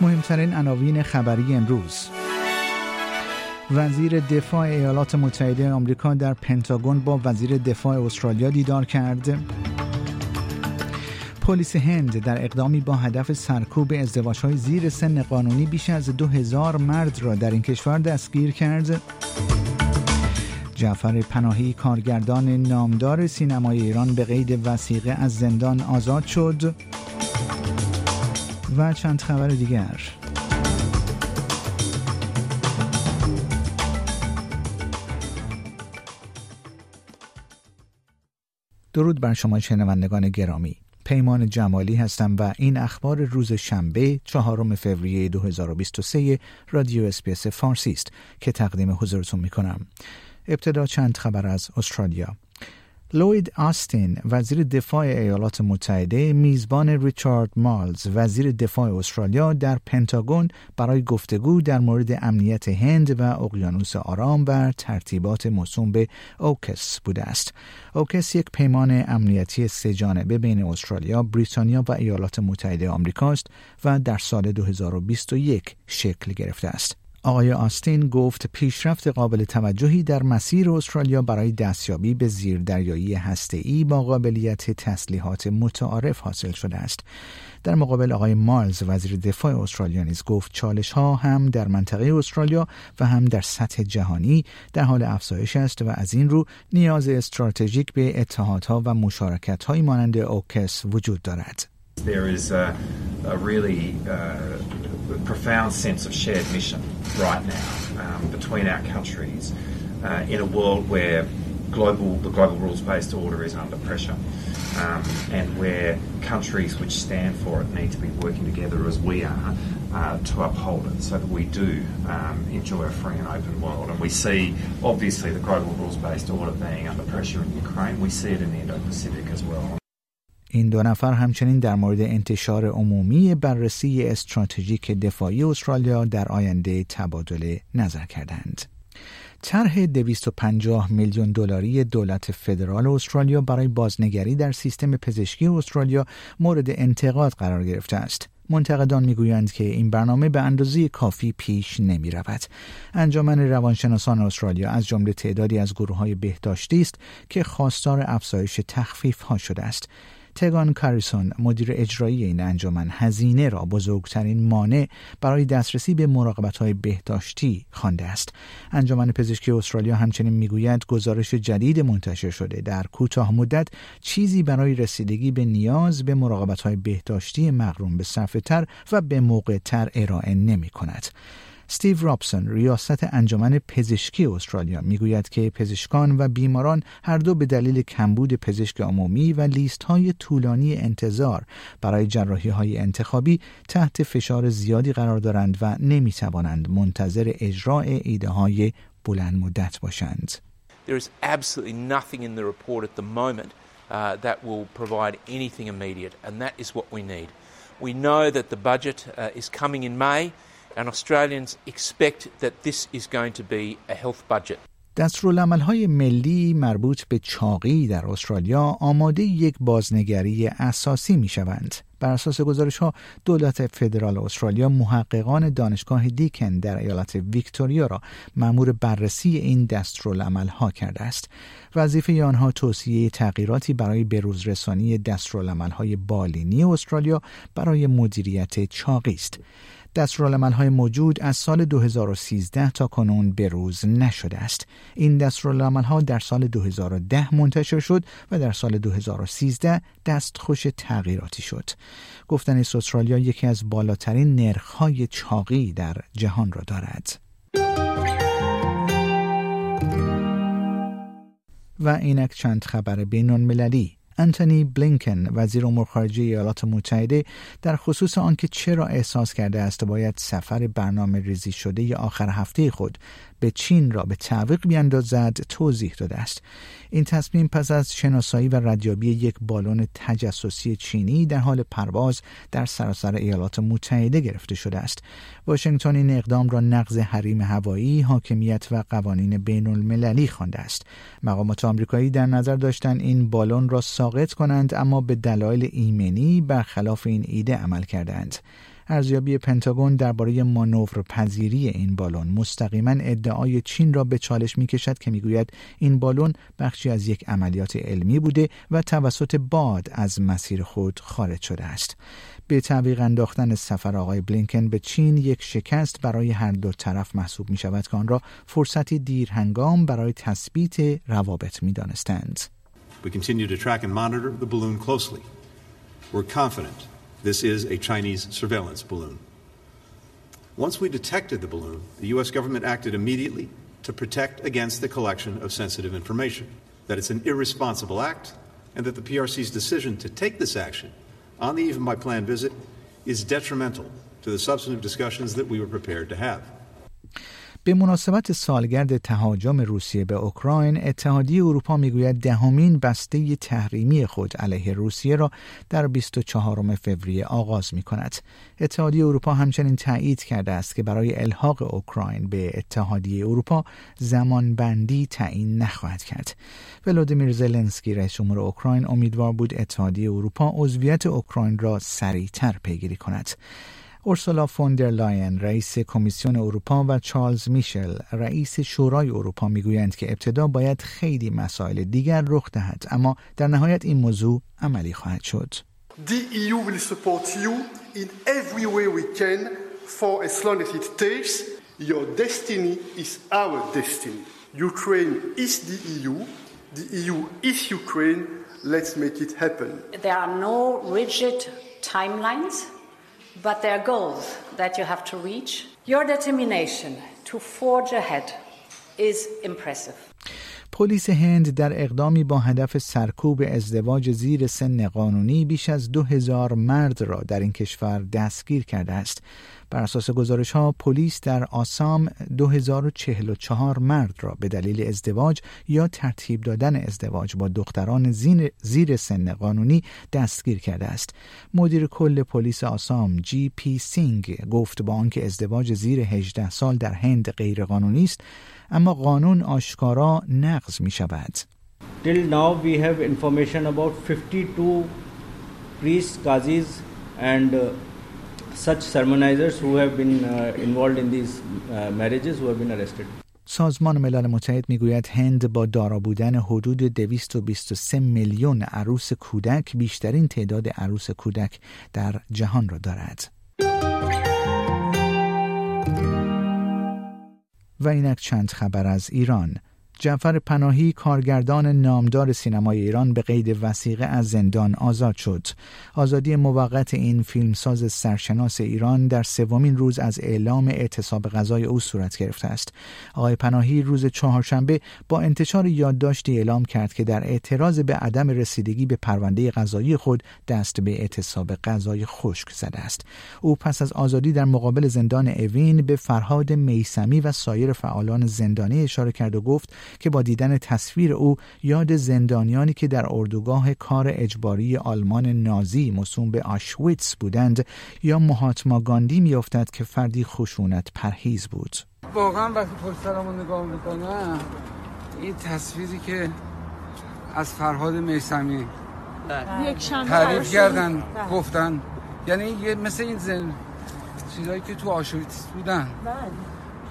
مهمترین عناوین خبری امروز. وزیر دفاع ایالات متحده آمریکا در پنتاگون با وزیر دفاع استرالیا دیدار کرد. پلیس هند در اقدامی با هدف سرکوب ازدواجهای زیر سن قانونی بیش از دو هزار مرد را در این کشور دستگیر کرد. جعفر پناهی کارگردان نامدار سینمای ایران به قید وسیقه از زندان آزاد شد. و چند خبر دیگر. درود بر شما شنوندگان گرامی. پیمان جمالی هستم و این اخبار روز شنبه چهارم فوریه 2023 رادیو اسپیس فارسی است که تقدیم حضورتون می کنم. ابتدا چند خبر از استرالیا. لوید آستین وزیر دفاع ایالات متحده میزبان ریچارد مالز وزیر دفاع استرالیا در پنتاگون برای گفتگو در مورد امنیت هند و اقیانوس آرام و ترتیبات موسوم به اوکس بوده است. اوکس یک پیمان امنیتی سهجانبه بین استرالیا بریتانیا و ایالات متحده آمریکا است و در سال 2021 شکل گرفته است. آقای آستین گفت پیشرفت قابل توجهی در مسیر استرالیا برای دستیابی به زیردریایی هسته‌ای با قابلیت تسلیحات متعارف حاصل شده است. در مقابل آقای مالز وزیر دفاع استرالیا نیز گفت چالش ها هم در منطقه استرالیا و هم در سطح جهانی در حال افزایش است و از این رو نیاز استراتژیک به اتحادها و مشارکت های مانند اوکس وجود دارد. There is a, a really uh, profound sense of shared mission right now um, between our countries uh, in a world where global the global rules-based order is under pressure um, and where countries which stand for it need to be working together as we are uh, to uphold it so that we do um, enjoy a free and open world. And we see, obviously, the global rules-based order being under pressure in Ukraine. We see it in the Indo-Pacific as well. این دو نفر همچنین در مورد انتشار عمومی بررسی استراتژیک دفاعی استرالیا در آینده تبادل نظر کردند. طرح 250 میلیون دلاری دولت فدرال استرالیا برای بازنگری در سیستم پزشکی استرالیا مورد انتقاد قرار گرفته است. منتقدان می‌گویند که این برنامه به اندازه کافی پیش نمی رود. انجمن روانشناسان استرالیا از جمله تعدادی از گروه های بهداشتی است که خواستار افزایش تخفیف ها شده است. تگان کاریسون مدیر اجرایی این انجمن هزینه را بزرگترین مانع برای دسترسی به مراقبت های بهداشتی خوانده است انجمن پزشکی استرالیا همچنین می‌گوید گزارش جدید منتشر شده در کوتاه مدت چیزی برای رسیدگی به نیاز به مراقبت های بهداشتی مقرون به صرفه تر و به موقع تر ارائه نمی کند. استیو رابسون ریاست انجمن پزشکی استرالیا می‌گوید که پزشکان و بیماران هر دو به دلیل کمبود پزشک عمومی و لیست های طولانی انتظار برای جراحی های انتخابی تحت فشار زیادی قرار دارند و نمی توانند منتظر اجرای ایده های بلند مدت باشند. There is absolutely nothing in the report at the moment uh, that will provide anything immediate, and that is what we need. We know that the budget uh, is coming in May. And Australians expect that this is going to be a health budget. های ملی مربوط به چاقی در استرالیا آماده یک بازنگری اساسی می شوند. بر اساس گزارش ها دولت فدرال استرالیا محققان دانشگاه دیکن در ایالت ویکتوریا را مأمور بررسی این دستورالعمل ها کرده است وظیفه آنها توصیه تغییراتی برای بروزرسانی دستورالعمل های بالینی استرالیا برای مدیریت چاقی است های موجود از سال 2013 تا کنون بروز نشده است. این ها در سال 2010 منتشر شد و در سال 2013 دستخوش تغییراتی شد. گفتن استرالیا یکی از بالاترین نرخ‌های چاقی در جهان را دارد. و اینک چند خبر بین المللی انتونی بلینکن وزیر امور خارجه ایالات متحده در خصوص آنکه چرا احساس کرده است باید سفر برنامه ریزی شده آخر هفته خود به چین را به تعویق بیاندازد توضیح داده است. این تصمیم پس از شناسایی و ردیابی یک بالون تجسسی چینی در حال پرواز در سراسر ایالات متحده گرفته شده است. واشنگتن این اقدام را نقض حریم هوایی حاکمیت و قوانین بین المللی خوانده است. مقامات آمریکایی در نظر داشتند این بالون را ساقط کنند اما به دلایل ایمنی برخلاف این ایده عمل کردند ارزیابی پنتاگون درباره مانور پذیری این بالون مستقیما ادعای چین را به چالش می کشد که می‌گوید این بالون بخشی از یک عملیات علمی بوده و توسط باد از مسیر خود خارج شده است. به تعویق انداختن سفر آقای بلینکن به چین یک شکست برای هر دو طرف محسوب می شود که آن را فرصتی دیر هنگام برای تثبیت روابط می دانستند. We continue to track and monitor the balloon closely. We're this is a Chinese surveillance balloon. Once we detected the balloon, the U.S. government acted immediately to protect against the collection of sensitive information, that it's an irresponsible act, and that the PRC's decision to take this action on the eve of my planned visit is detrimental to the substantive discussions that we were prepared to have. به مناسبت سالگرد تهاجم روسیه به اوکراین اتحادیه اروپا می‌گوید دهمین بسته تحریمی خود علیه روسیه را در 24 فوریه آغاز می کند. اتحادیه اروپا همچنین تایید کرده است که برای الحاق اوکراین به اتحادیه اروپا زمان بندی تعیین نخواهد کرد. ولادیمیر زلنسکی رئیس جمهور اوکراین امیدوار بود اتحادیه اروپا عضویت اوکراین را سریعتر پیگیری کند. اورسولا فوندر لاین رئیس کمیسیون اروپا و چارلز میشل رئیس شورای اروپا می‌گویند که ابتدا باید خیلی مسائل دیگر رخ دهد اما در نهایت این موضوع عملی خواهد شد. The EU will support you in every way we can for as long as it takes. Your destiny is our destiny. Ukraine is the EU. The EU is Ukraine. Let's make it happen. There are no rigid timelines. But there are goals that you have to reach. Your determination to forge ahead is impressive. پلیس هند در اقدامی با هدف سرکوب ازدواج زیر سن قانونی بیش از دو هزار مرد را در این کشور دستگیر کرده است. بر اساس گزارش ها پلیس در آسام 2044 مرد را به دلیل ازدواج یا ترتیب دادن ازدواج با دختران زیر سن قانونی دستگیر کرده است. مدیر کل پلیس آسام جی پی سینگ گفت با آنکه ازدواج زیر 18 سال در هند غیرقانونی است اما قانون آشکارا نقض می شود. Till now we have information about 52 priests, qazis and uh, such sermonizers who have been uh, involved in these uh, marriages who have been arrested. سازمان ملل متحد می‌گوید هند با دارا بودن حدود 223 میلیون عروس کودک بیشترین تعداد عروس کودک در جهان را دارد. و اینک چند خبر از ایران جعفر پناهی کارگردان نامدار سینمای ایران به قید وسیقه از زندان آزاد شد. آزادی موقت این فیلمساز سرشناس ایران در سومین روز از اعلام اعتصاب غذای او صورت گرفته است. آقای پناهی روز چهارشنبه با انتشار یادداشتی اعلام کرد که در اعتراض به عدم رسیدگی به پرونده غذایی خود دست به اعتصاب غذای خشک زده است. او پس از آزادی در مقابل زندان اوین به فرهاد میسمی و سایر فعالان زندانی اشاره کرد و گفت که با دیدن تصویر او یاد زندانیانی که در اردوگاه کار اجباری آلمان نازی مصوم به آشویتس بودند یا مهاتما گاندی میافتد که فردی خشونت پرهیز بود. واقعا وقتی پشت سرمون نگاه می‌کنم این تصویری که از فرهاد میسمی تعریف کردن گفتن یعنی یه مثل این زن چیزایی که تو آشویتس بودن.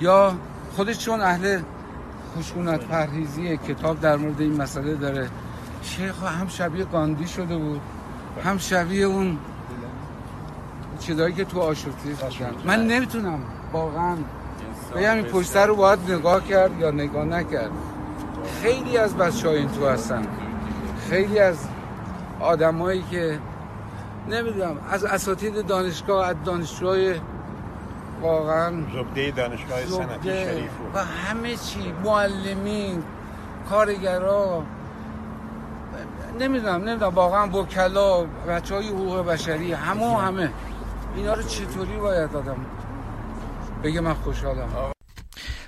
یا خودش چون اهل خشونت پرهیزی کتاب در مورد این مسئله داره. شیخ هم شبیه گاندی شده بود. هم شبیه اون چیزایی که تو آشورتی من نمی‌تونم. واقعا. بگم این پشتر رو باید نگاه کرد یا نگاه نکرد. خیلی از بچه این تو هستن. خیلی از آدمایی که نمی‌دونم از اساتید دانشگاه از دانشجوهای واقعا زبده دانشگاه سنتی شریف و همه چی معلمین کارگرا نمی‌دونم نمی‌دونم واقعا وکلا بچه های حقوق بشری همه و همه. اینا رو چطوری باید آدم بگه من خوشحالم.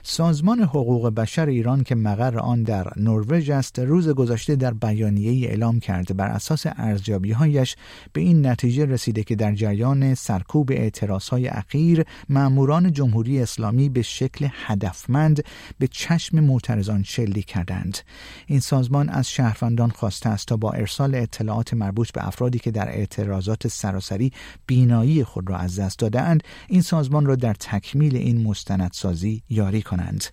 سازمان حقوق بشر ایران که مقر آن در نروژ است روز گذشته در بیانیه اعلام کرده بر اساس ارزیابیهایش به این نتیجه رسیده که در جریان سرکوب های اخیر ماموران جمهوری اسلامی به شکل هدفمند به چشم معترضان شلیک کردند. این سازمان از شهروندان خواسته است تا با ارسال اطلاعات مربوط به افرادی که در اعتراضات سراسری بینایی خود را از دست دادهاند این سازمان را در تکمیل این مستندسازی یاری کنند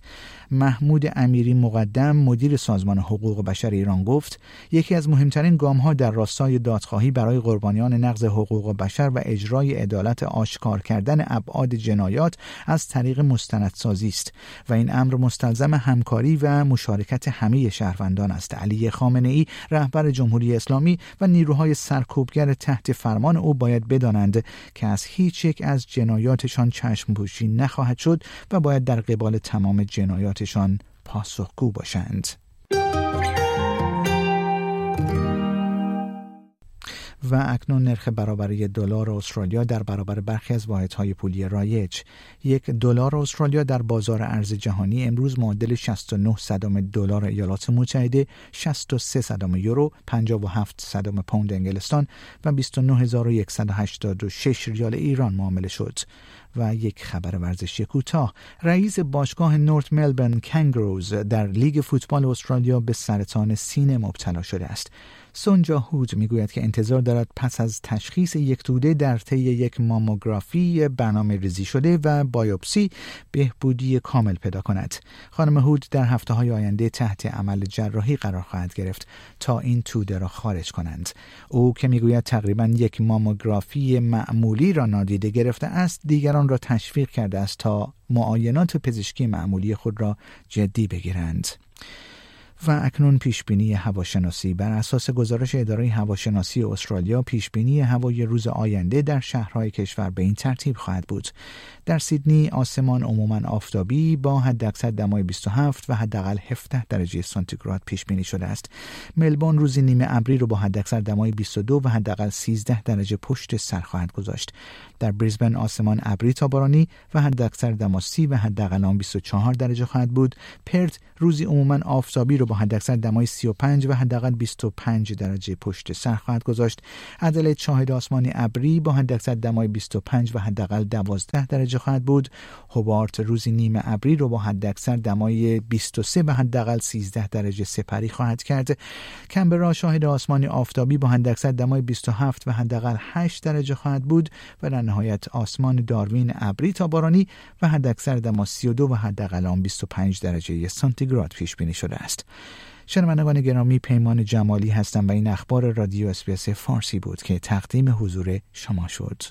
محمود امیری مقدم مدیر سازمان حقوق بشر ایران گفت یکی از مهمترین گام ها در راستای دادخواهی برای قربانیان نقض حقوق بشر و اجرای عدالت آشکار کردن ابعاد جنایات از طریق مستندسازی است و این امر مستلزم همکاری و مشارکت همه شهروندان است. علی خامنه ای رهبر جمهوری اسلامی و نیروهای سرکوبگر تحت فرمان او باید بدانند که از هیچ یک از جنایاتشان چشم پوشی نخواهد شد و باید در قبال تمام جنایاتشان پاسخگو باشند. و اکنون نرخ برابری دلار استرالیا در برابر برخی از واحدهای پولی رایج. یک دلار استرالیا در بازار ارز جهانی امروز معادل 69 صدم دلار ایالات متحده 63 صدم یورو 57 صدم پوند انگلستان و 29186 ریال ایران معامله شد. و یک خبر ورزشی کوتاه. رئیس باشگاه نورت ملبورن کنگروز در لیگ فوتبال استرالیا به سرطان سینه مبتلا شده است. سونجا هود می‌گوید که انتظار دارد پس از تشخیص یک توده در طی یک ماموگرافی برنامه ریزی شده و بایوپسی بهبودی کامل پیدا کند. خانم هود در هفته های آینده تحت عمل جراحی قرار خواهد گرفت تا این توده را خارج کنند. او که می‌گوید تقریبا یک ماموگرافی معمولی را نادیده گرفته است دیگران را تشویق کرده است تا معاینات پزشکی معمولی خود را جدی بگیرند. و اکنون پیش بینی هواشناسی بر اساس گزارش اداره هواشناسی استرالیا پیش بینی هوای روز آینده در شهرهای کشور به این ترتیب خواهد بود. در سیدنی آسمان عموما آفتابی با حداکثر دمای 27 و حداقل 17 درجه سانتیگراد پیش بینی شده است. ملبورن روزی نیمه ابری رو با حداکثر دمای 22 و حداقل 13 درجه پشت سر خواهد گذاشت. در بریزبن آسمان ابری تا بارانی و حداکثر دما 30 و حداقل 24 درجه خواهد بود. پرت روزی عموما آفتابی رو با حداکثر دمای 35 و حداقل 25 درجه پشت سر خواهد گذاشت. ادلید شاهد آسمانی ابری با حداکثر دمای 25 و حداقل 12 درجه خواهد بود. هوبارت روزی نیمه ابری رو با حداکثر دمای 23 و حداقل 13 درجه سپری خواهد کرد. کمبرا شاهد آسمانی آفتابی با حداکثر دمای 27 و حداقل 8 درجه خواهد بود و در نهایت آسمان داروین ابری تا بارانی و حداکثر دما 32 و حداقل 25 درجه سانتیگراد پیش بینی شده است. شنوندگان گرامی پیمان جمالی هستم و این اخبار رادیو اسپیس فارسی بود که تقدیم حضور شما شد.